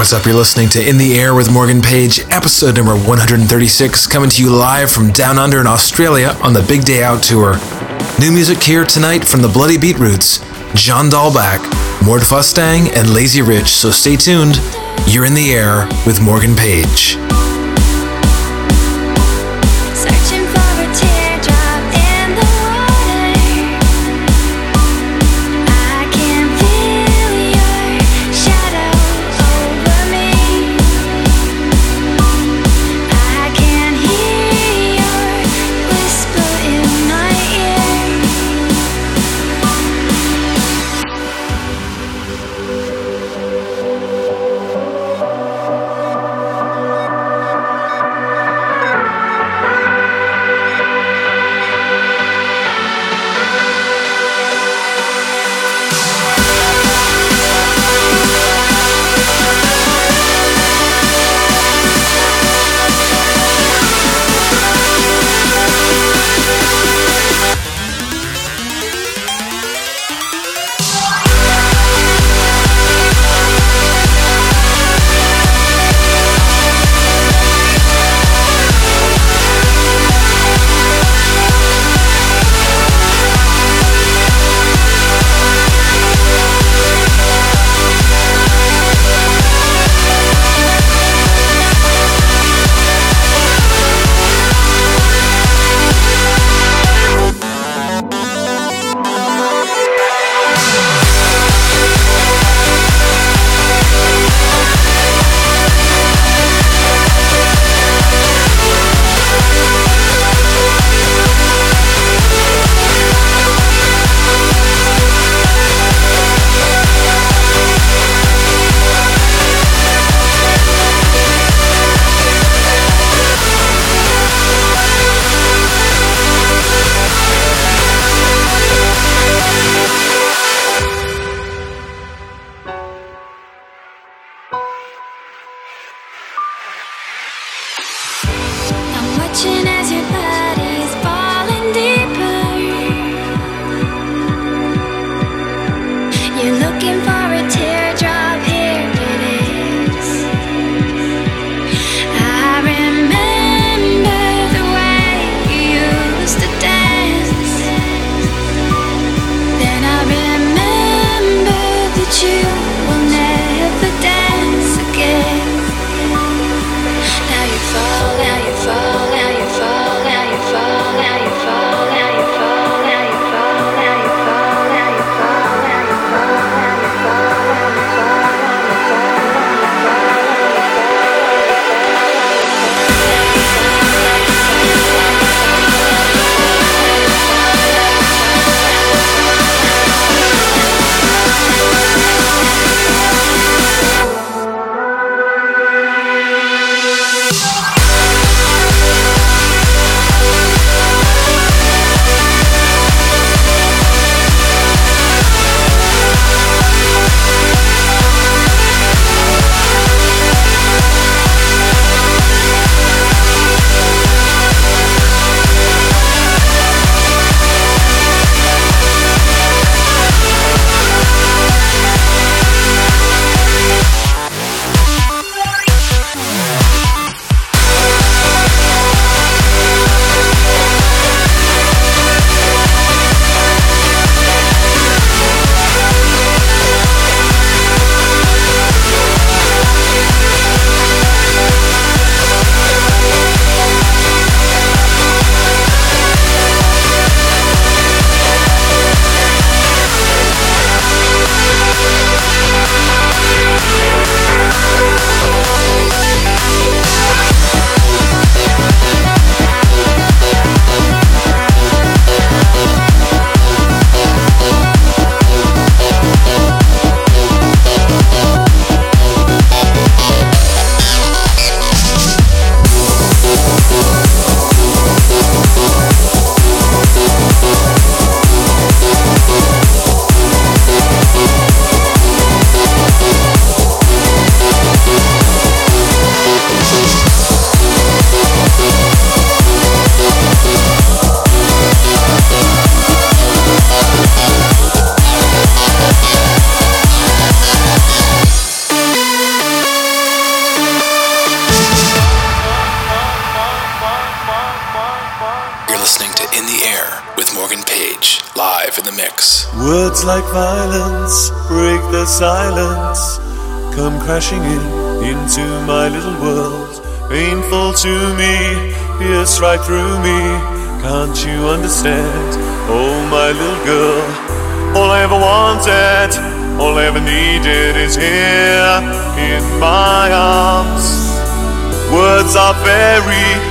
What's up? You're listening to In the Air with Morgan Page, episode number 136, coming to you live from Down Under in Australia on the Big Day Out tour. New music here tonight from the Bloody Beetroots, John Dahlback, Mord Fustang, and Lazy Rich, so stay tuned. You're in the air with Morgan Page.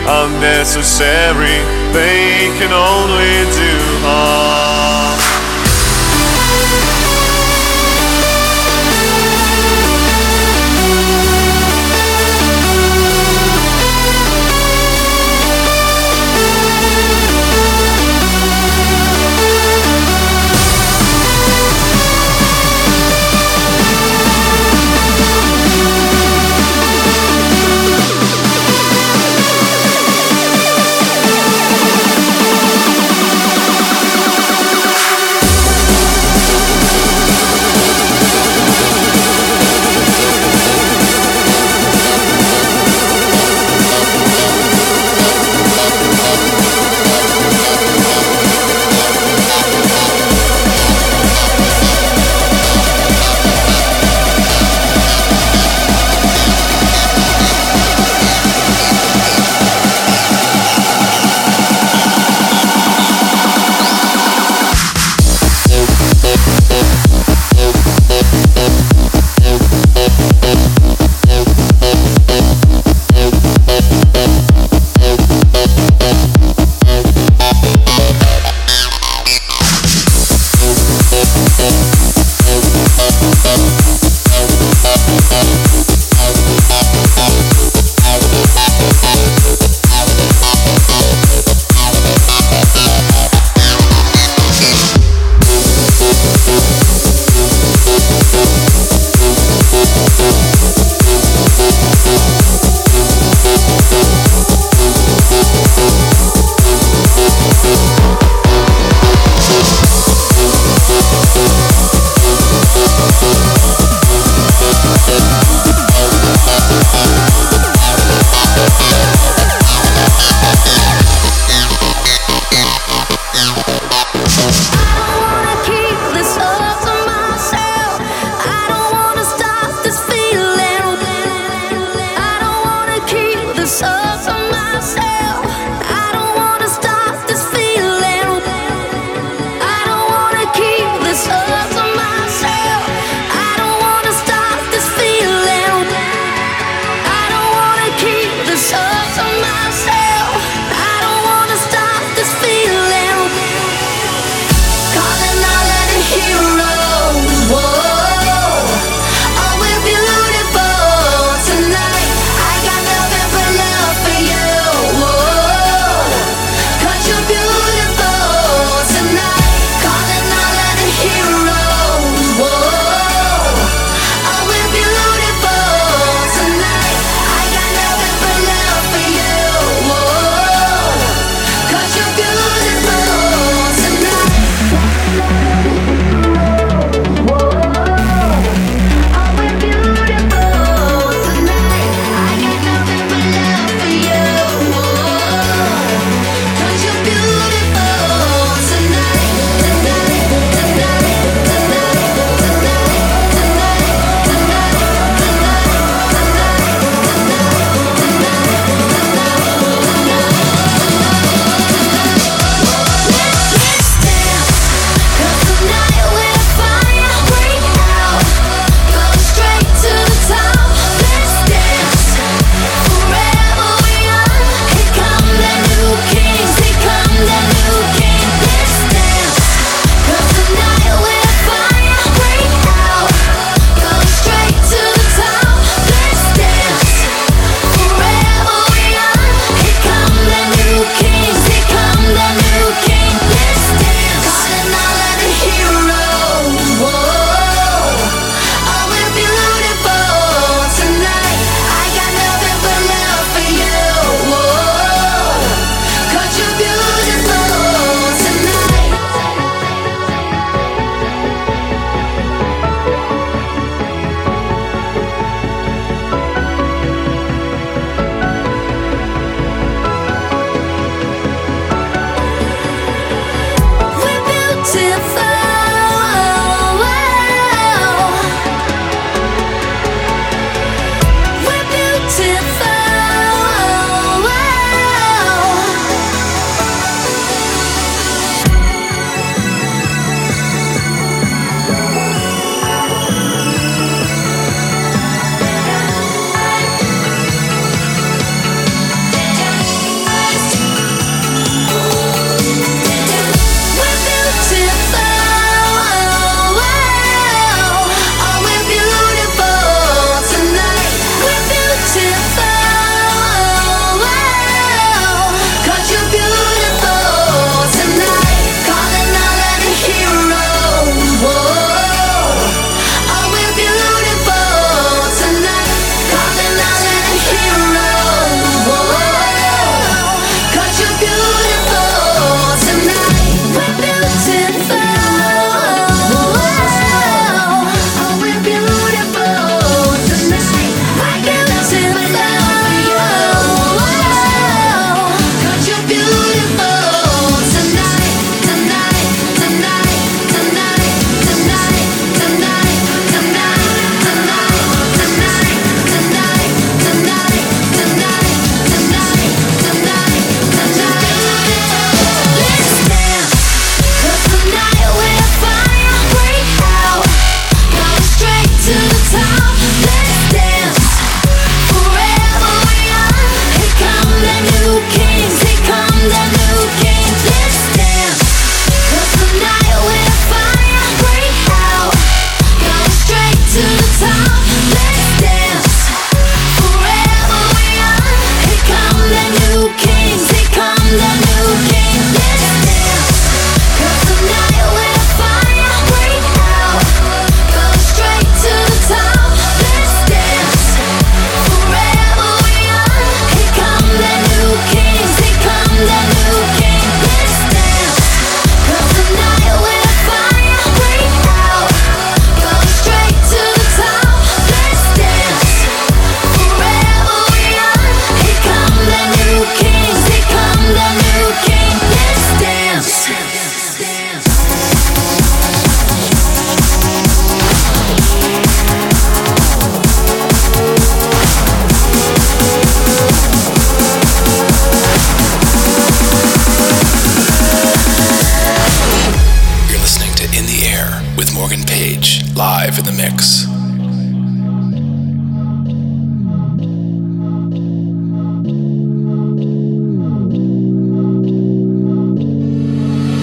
Unnecessary, they can only do harm.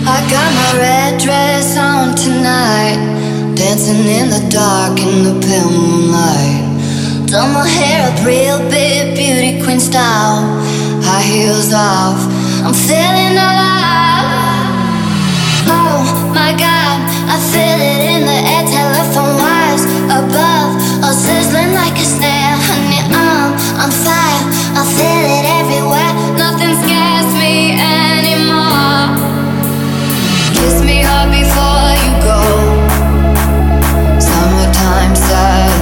I got my red dress on tonight, dancing in the dark in the pale moonlight. Done my hair up real big, beauty queen style, high heels off. I'm feeling alive. Oh my God, I feel it in the air, telephone Summertime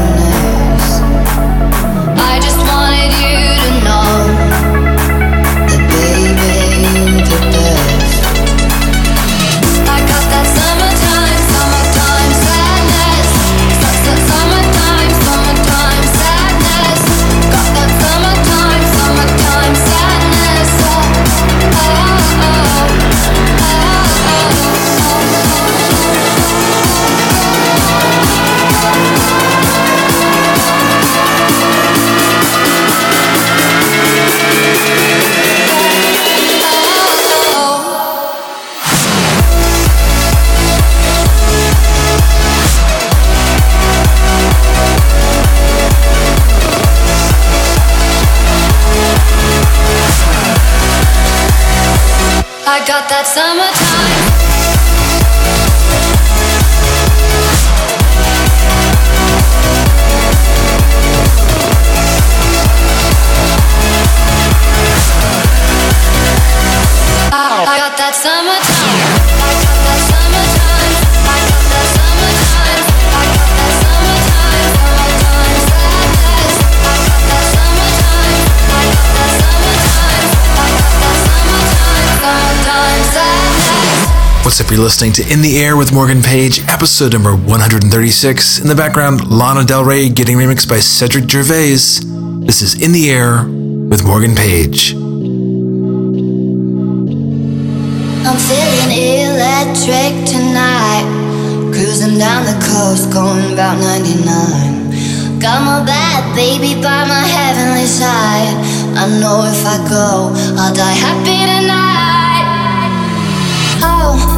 got that summertime. What's up? You're listening to In the Air with Morgan Page, episode number 136. In the background, Lana Del Rey getting remixed by Cedric Gervais. This is In the Air with Morgan Page. I'm feeling electric tonight. Cruising down the coast, going about 99. Got my bad baby by my heavenly side. I know if I go, I'll die happy tonight.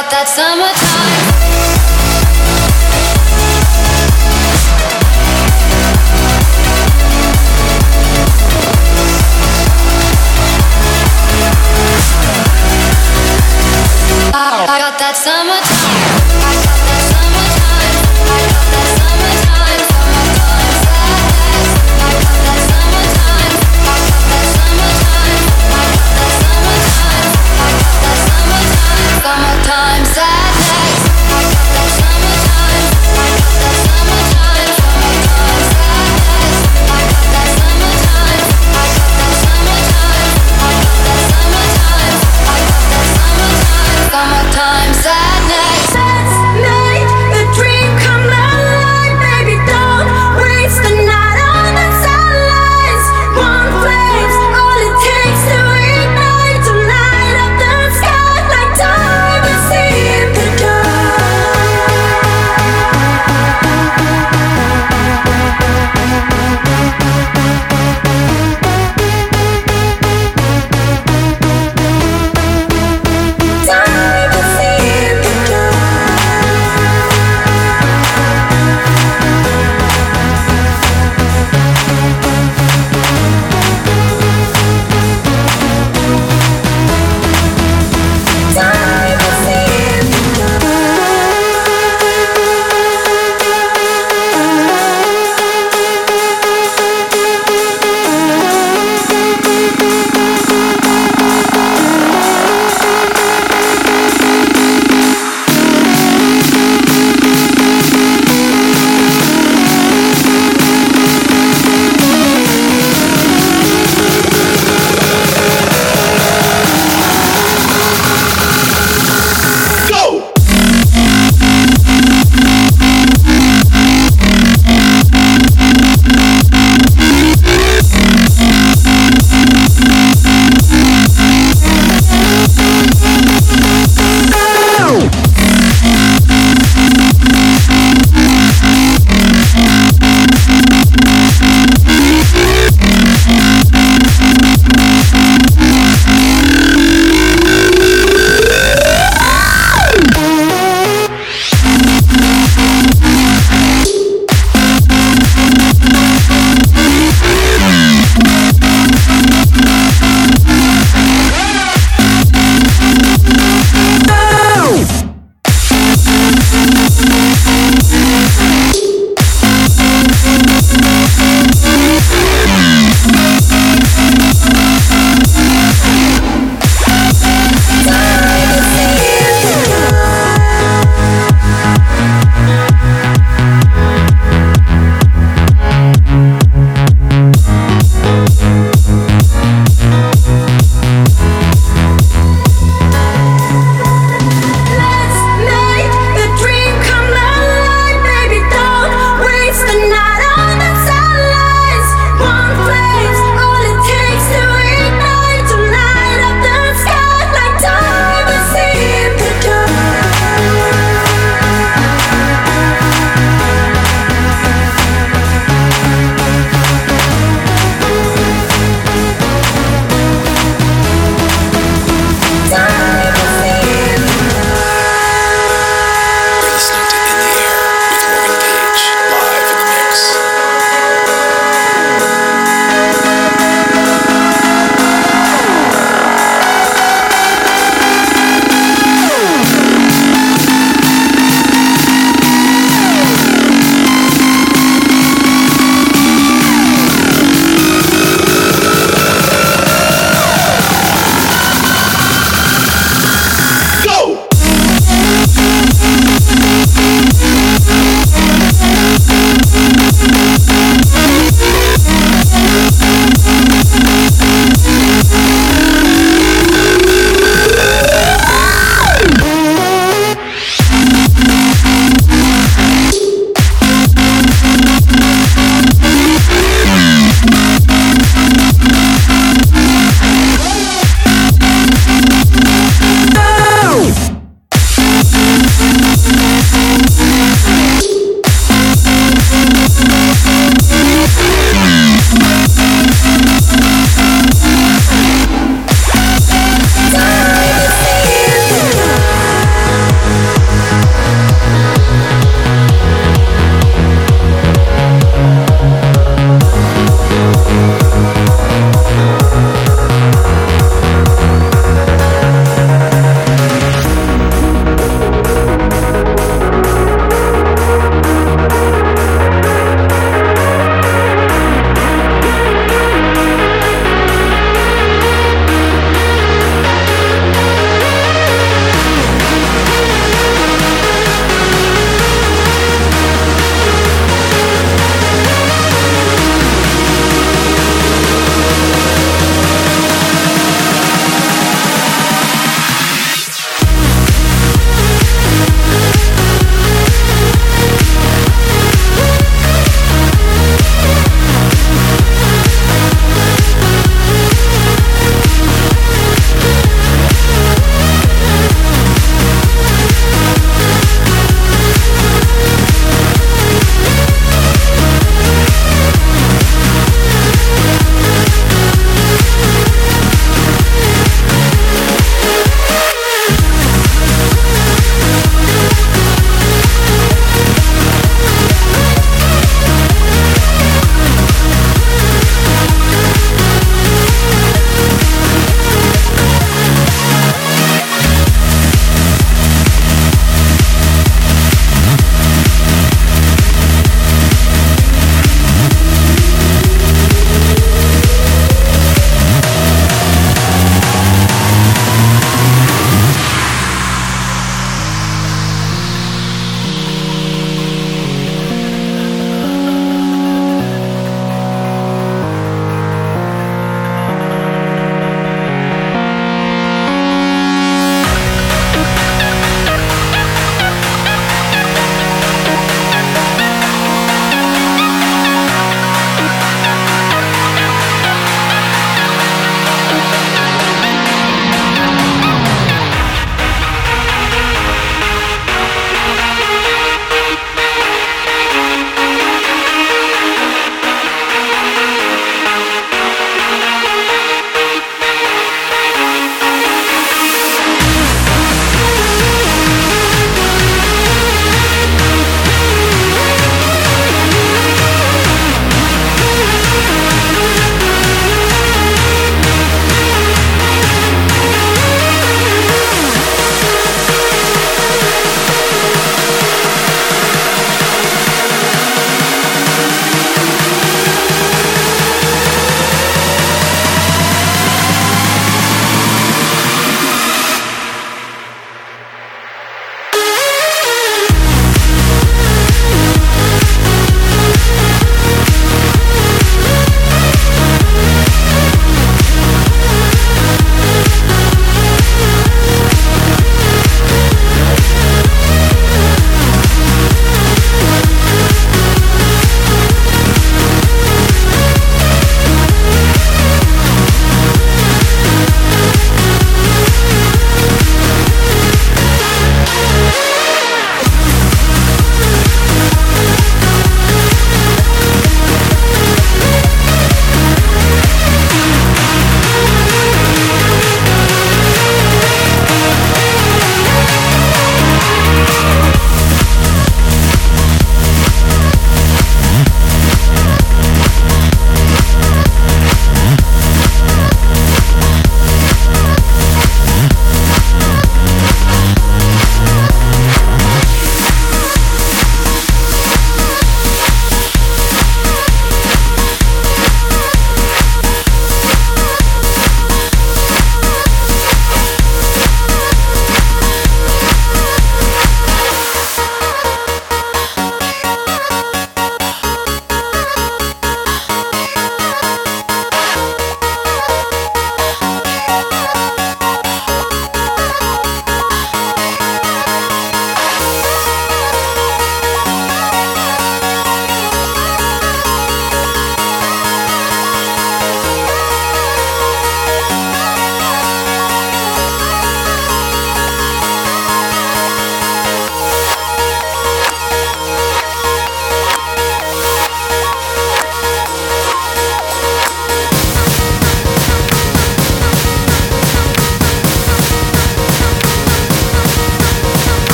got that summertime. I got that summertime.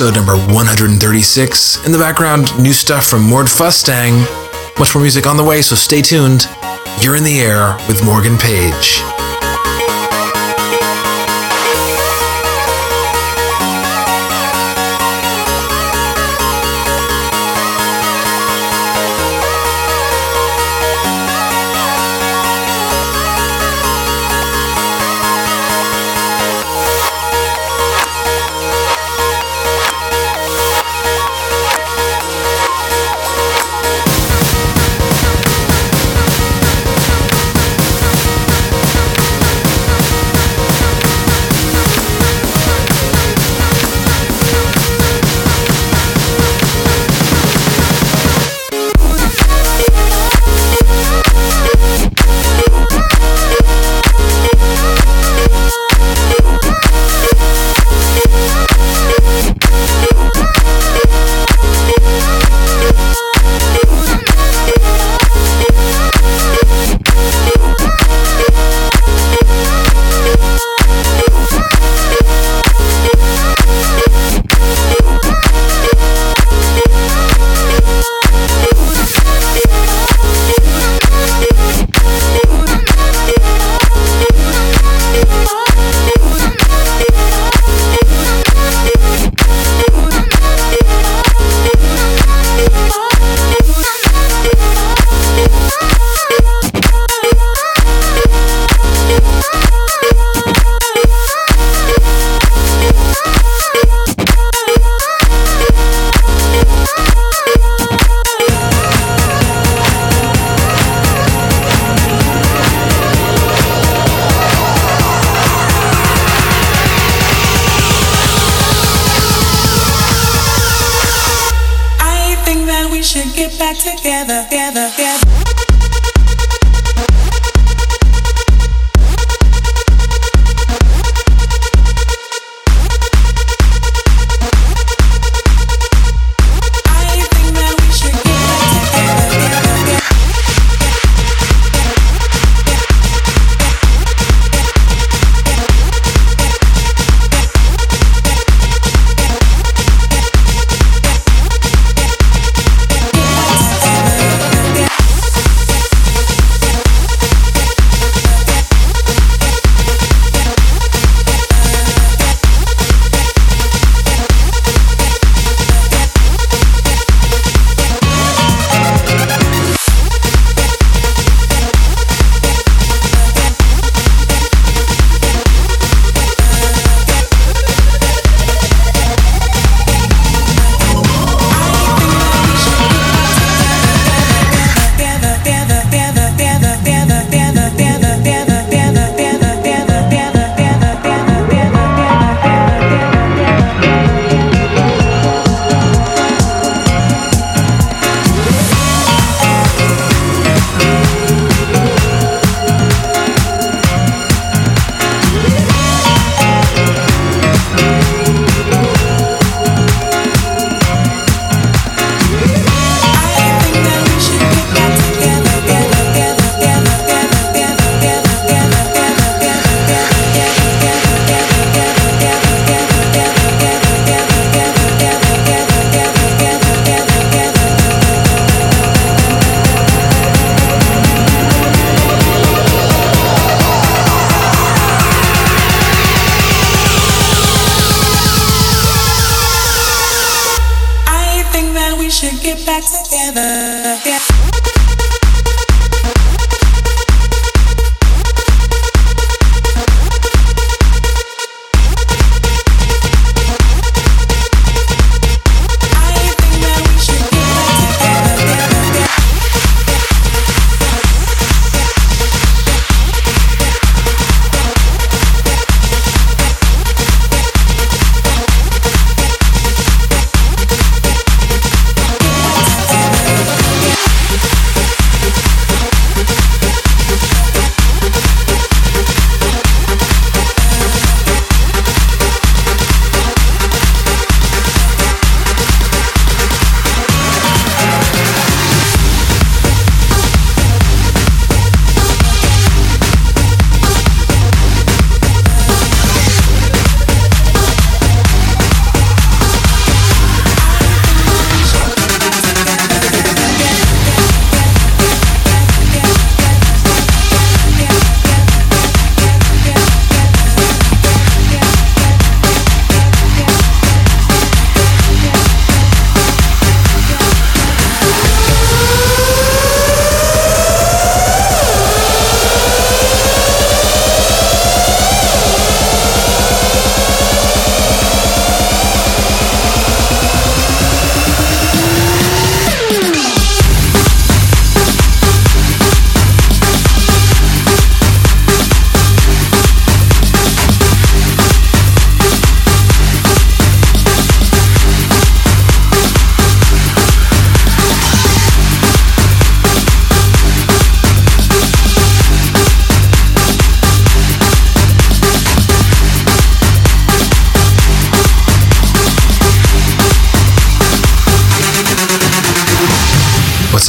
Episode number 136. In the background, new stuff from Mord Fustang. Much more music on the way, so stay tuned. You're in the air with Morgan Page.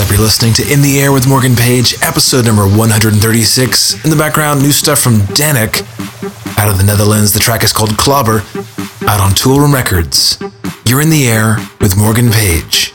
Up, you're listening to In the Air with Morgan Page, episode number 136. In the background, new stuff from Dannic out of the Netherlands. The track is called Clobber, out on Toolroom Records. You're in the air with Morgan Page.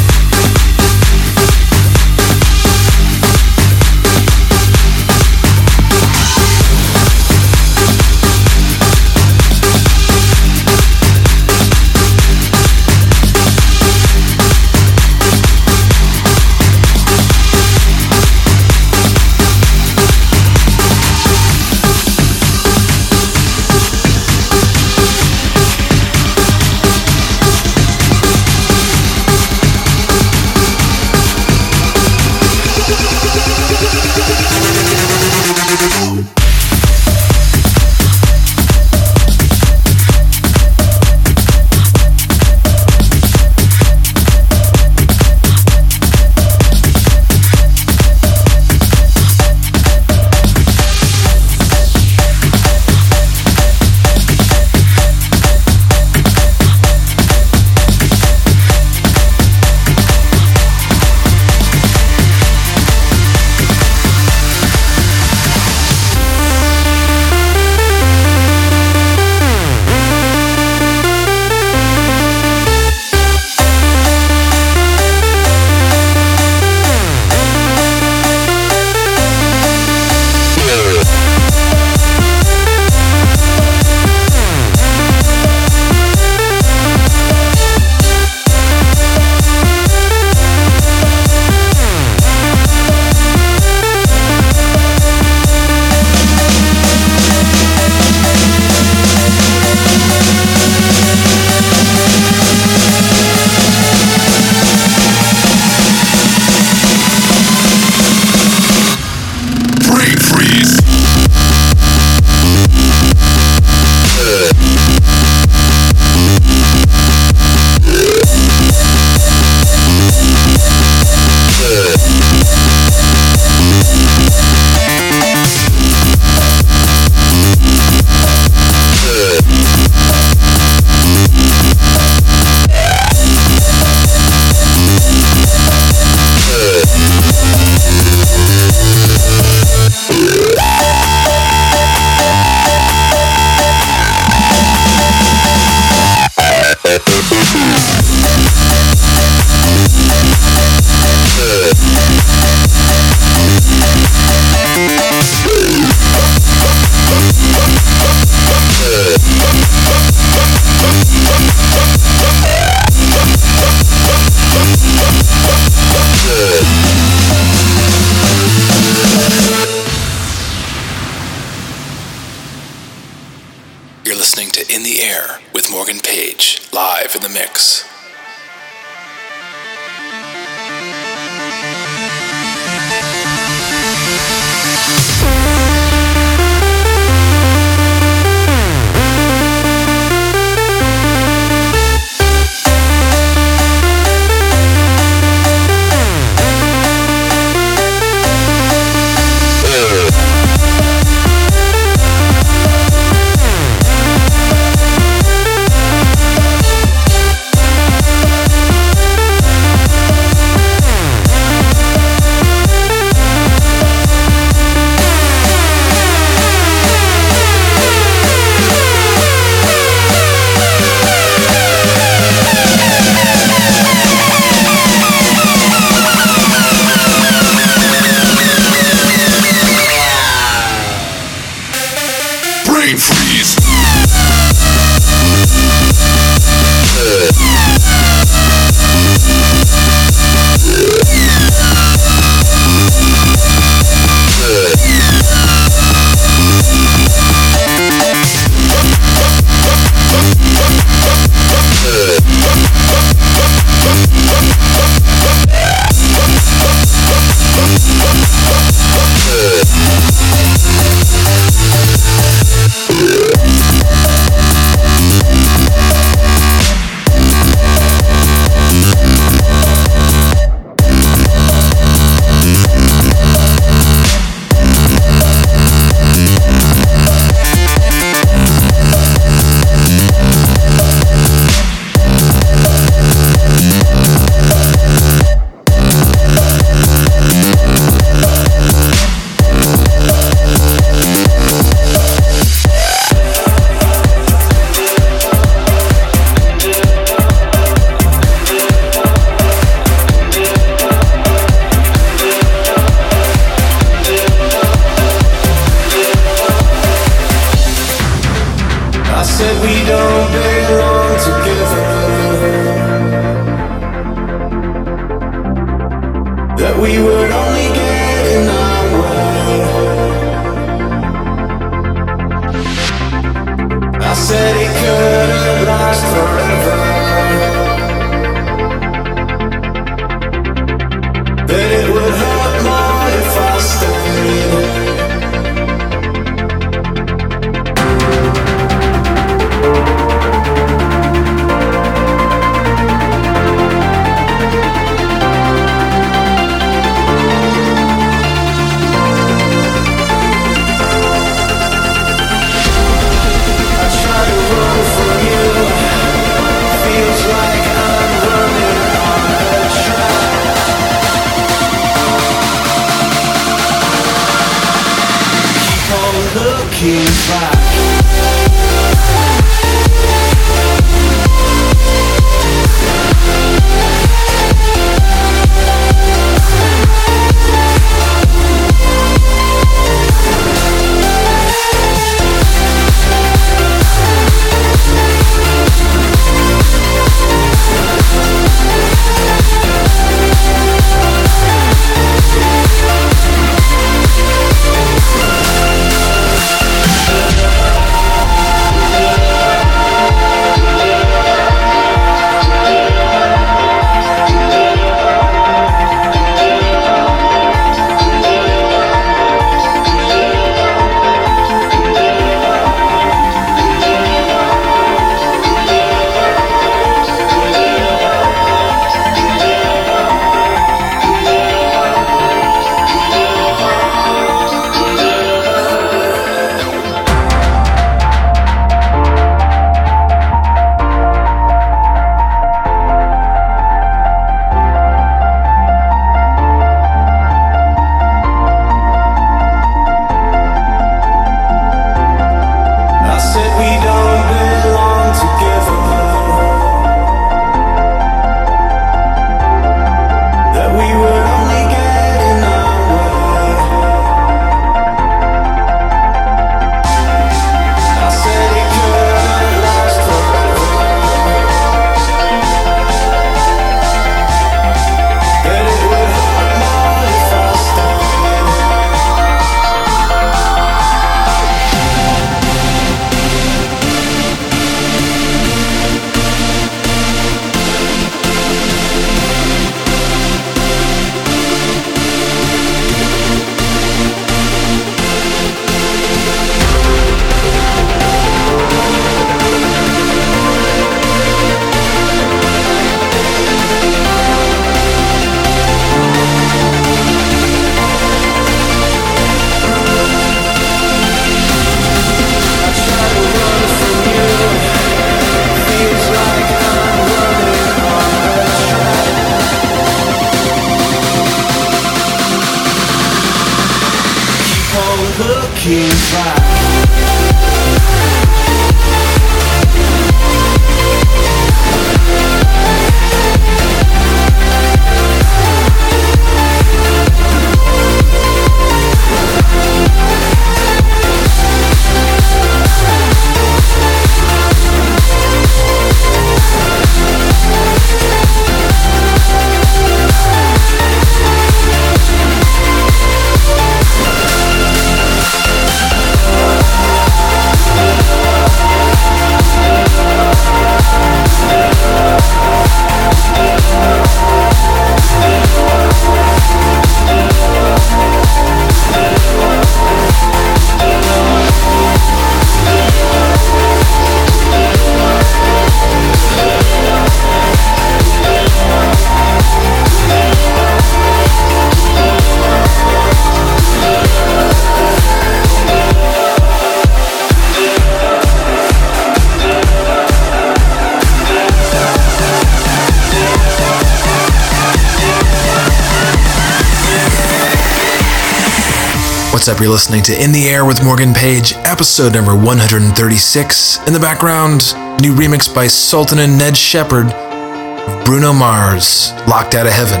You're listening to In the Air with Morgan Page, episode number 136. In the background, new remix by Sultan and Ned Shepard of Bruno Mars, Locked Out of Heaven.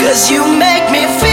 Cause you make me feel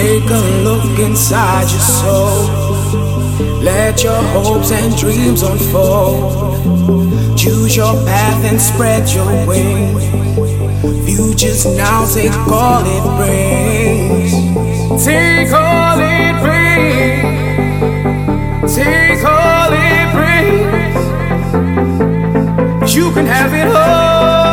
Take a look inside your soul. Let your hopes and dreams unfold. Choose your path and spread your wings. Futures now, take all it brings. Take all it brings. Take all it brings. You can have it all.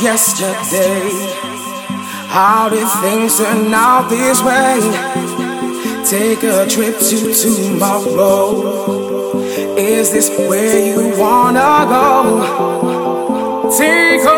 Yesterday. How did things turn out this way? Take a trip to tomorrow. Is this where you wanna go? Take all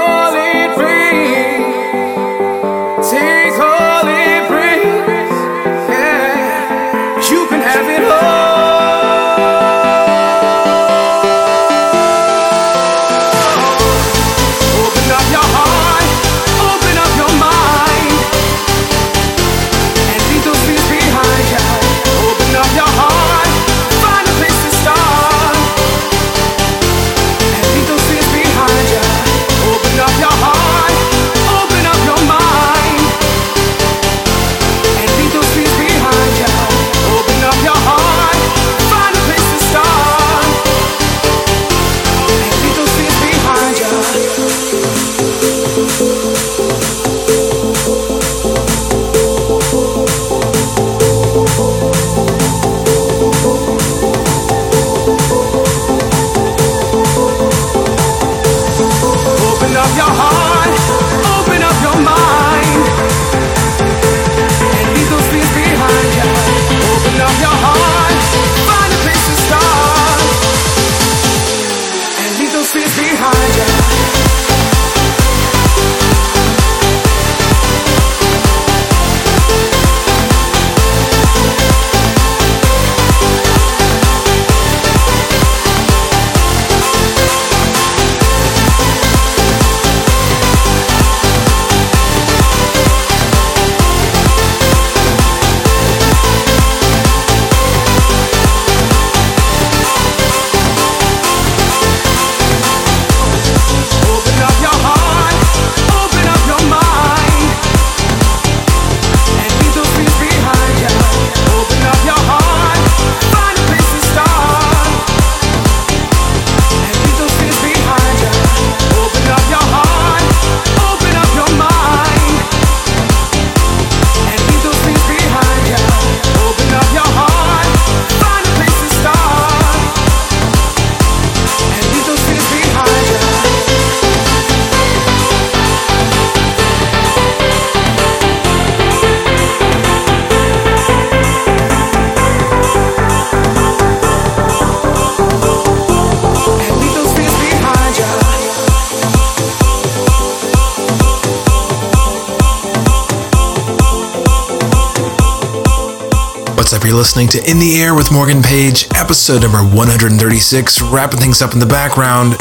listening to In the Air with Morgan Page, episode number 136, wrapping things up in the background.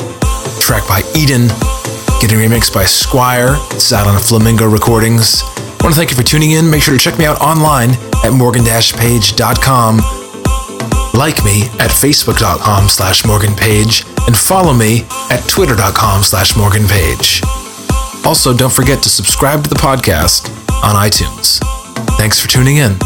Track by Eden, getting remixed by Squire. It's out on Flamingo Recordings. I want to thank you for tuning in. Make sure to check me out online at morgan-page.com. Like me at facebook.com slash morganpage and follow me at twitter.com slash morganpage. Also, don't forget to subscribe to the podcast on iTunes. Thanks for tuning in.